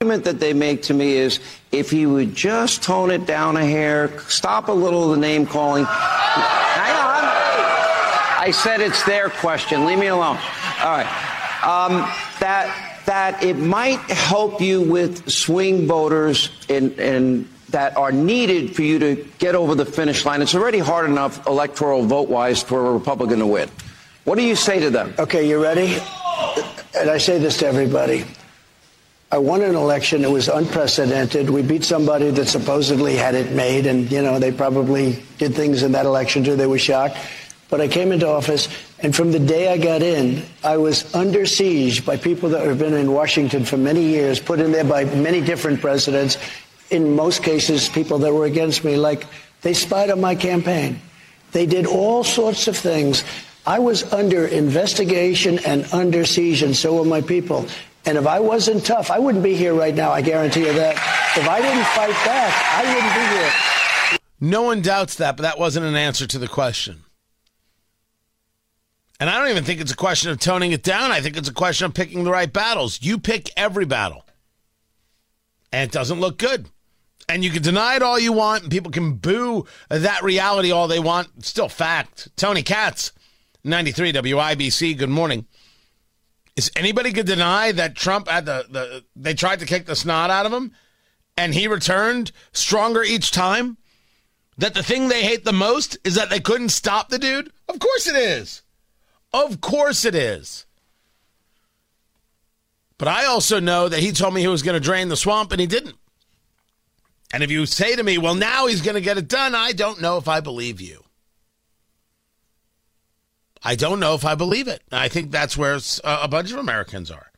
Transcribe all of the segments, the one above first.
argument that they make to me is if he would just tone it down a hair, stop a little of the name calling. Hang on. I said it's their question. Leave me alone. All right. Um, that that it might help you with swing voters in, in that are needed for you to get over the finish line. It's already hard enough electoral vote wise for a Republican to win. What do you say to them? Okay, you ready? And I say this to everybody. I won an election. It was unprecedented. We beat somebody that supposedly had it made, and, you know, they probably did things in that election too. They were shocked. But I came into office, and from the day I got in, I was under siege by people that have been in Washington for many years, put in there by many different presidents. In most cases, people that were against me, like they spied on my campaign. They did all sorts of things. I was under investigation and under siege, and so were my people. And if I wasn't tough, I wouldn't be here right now. I guarantee you that. If I didn't fight back, I wouldn't be here. No one doubts that, but that wasn't an answer to the question. And I don't even think it's a question of toning it down. I think it's a question of picking the right battles. You pick every battle, and it doesn't look good. And you can deny it all you want, and people can boo that reality all they want. It's still fact. Tony Katz, 93 WIBC, good morning. Is anybody to deny that Trump had the, the, they tried to kick the snot out of him and he returned stronger each time? That the thing they hate the most is that they couldn't stop the dude? Of course it is. Of course it is. But I also know that he told me he was going to drain the swamp and he didn't. And if you say to me, well, now he's going to get it done, I don't know if I believe you. I don't know if I believe it. I think that's where uh, a bunch of Americans are.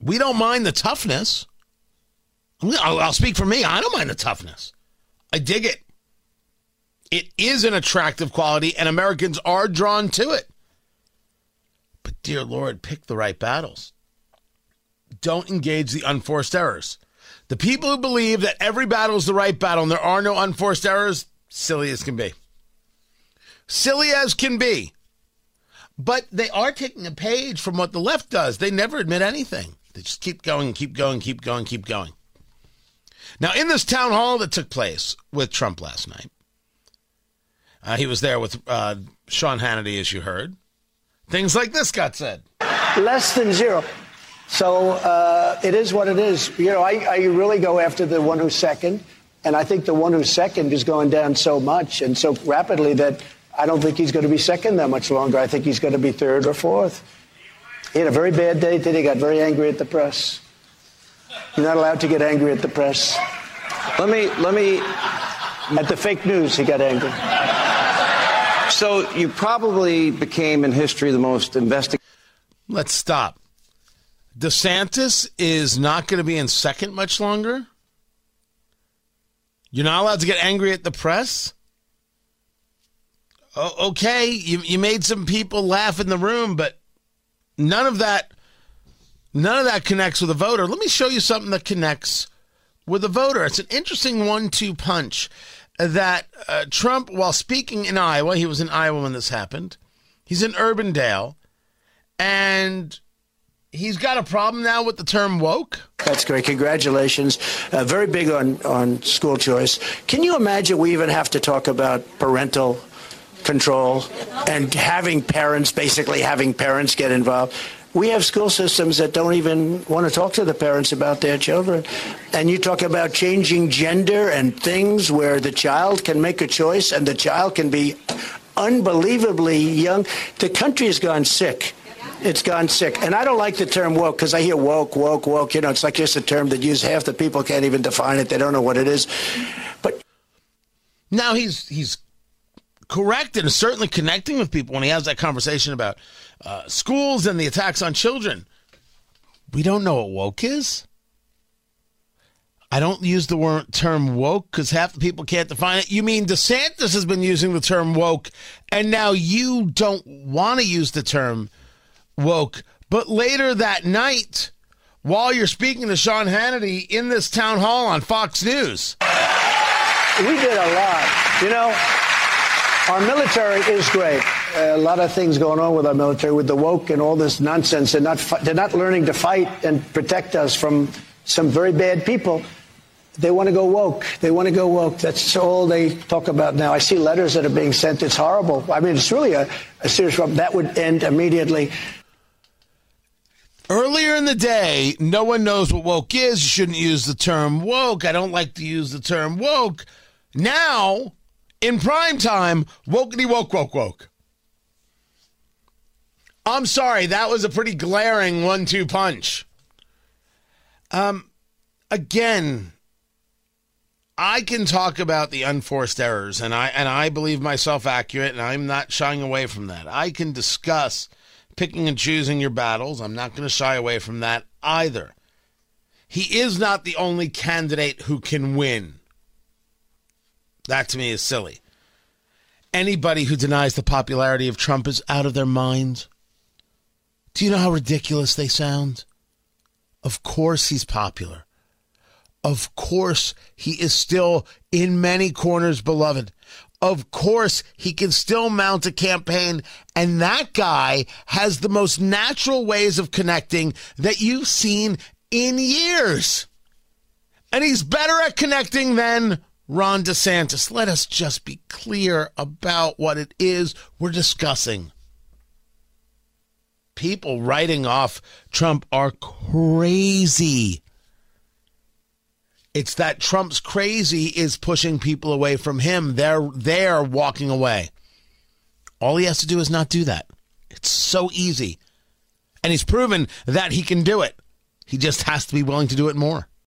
We don't mind the toughness. I'll speak for me. I don't mind the toughness. I dig it. It is an attractive quality, and Americans are drawn to it. But, dear Lord, pick the right battles. Don't engage the unforced errors. The people who believe that every battle is the right battle and there are no unforced errors, silly as can be. Silly as can be. But they are taking a page from what the left does. They never admit anything. They just keep going, keep going, keep going, keep going. Now, in this town hall that took place with Trump last night, uh, he was there with uh, Sean Hannity, as you heard. Things like this got said. Less than zero. So uh, it is what it is. You know, I, I really go after the one who's second. And I think the one who's second is going down so much and so rapidly that I don't think he's going to be second that much longer. I think he's going to be third or fourth. He had a very bad day today. He got very angry at the press. You're not allowed to get angry at the press. Let me, let me. At the fake news, he got angry. So you probably became in history the most investigated. Let's stop. DeSantis is not going to be in second much longer. You're not allowed to get angry at the press. Oh, okay, you you made some people laugh in the room, but none of that none of that connects with a voter. Let me show you something that connects with a voter. It's an interesting one-two punch that uh, Trump, while speaking in Iowa, he was in Iowa when this happened. He's in Urbandale, and he's got a problem now with the term woke. That's great. Congratulations. Uh, very big on, on school choice. Can you imagine we even have to talk about parental control and having parents, basically having parents get involved? We have school systems that don't even want to talk to the parents about their children. And you talk about changing gender and things where the child can make a choice and the child can be unbelievably young. The country has gone sick. It's gone sick. And I don't like the term woke because I hear woke, woke, woke. You know, it's like just a term that use half the people can't even define it. They don't know what it is. But now he's he's correct and certainly connecting with people when he has that conversation about uh, schools and the attacks on children. We don't know what woke is. I don't use the word term woke because half the people can't define it. You mean DeSantis has been using the term woke, and now you don't want to use the term woke. But later that night, while you're speaking to Sean Hannity in this town hall on Fox News, we did a lot. You know, our military is great. A lot of things going on with our military, with the woke and all this nonsense. They're not, they're not learning to fight and protect us from some very bad people. They want to go woke. They want to go woke. That's all they talk about now. I see letters that are being sent. It's horrible. I mean, it's really a, a serious problem. That would end immediately. Earlier in the day, no one knows what woke is. You shouldn't use the term woke. I don't like to use the term woke. Now, in prime time, wokety woke, woke, woke. I'm sorry, that was a pretty glaring one two punch. Um, again, I can talk about the unforced errors, and I and I believe myself accurate, and I'm not shying away from that. I can discuss picking and choosing your battles. I'm not going to shy away from that either. He is not the only candidate who can win. That to me is silly. Anybody who denies the popularity of Trump is out of their mind. Do you know how ridiculous they sound? Of course he's popular. Of course, he is still in many corners beloved. Of course, he can still mount a campaign. And that guy has the most natural ways of connecting that you've seen in years. And he's better at connecting than Ron DeSantis. Let us just be clear about what it is we're discussing. People writing off Trump are crazy. It's that Trump's crazy is pushing people away from him. They're they're walking away. All he has to do is not do that. It's so easy. And he's proven that he can do it. He just has to be willing to do it more.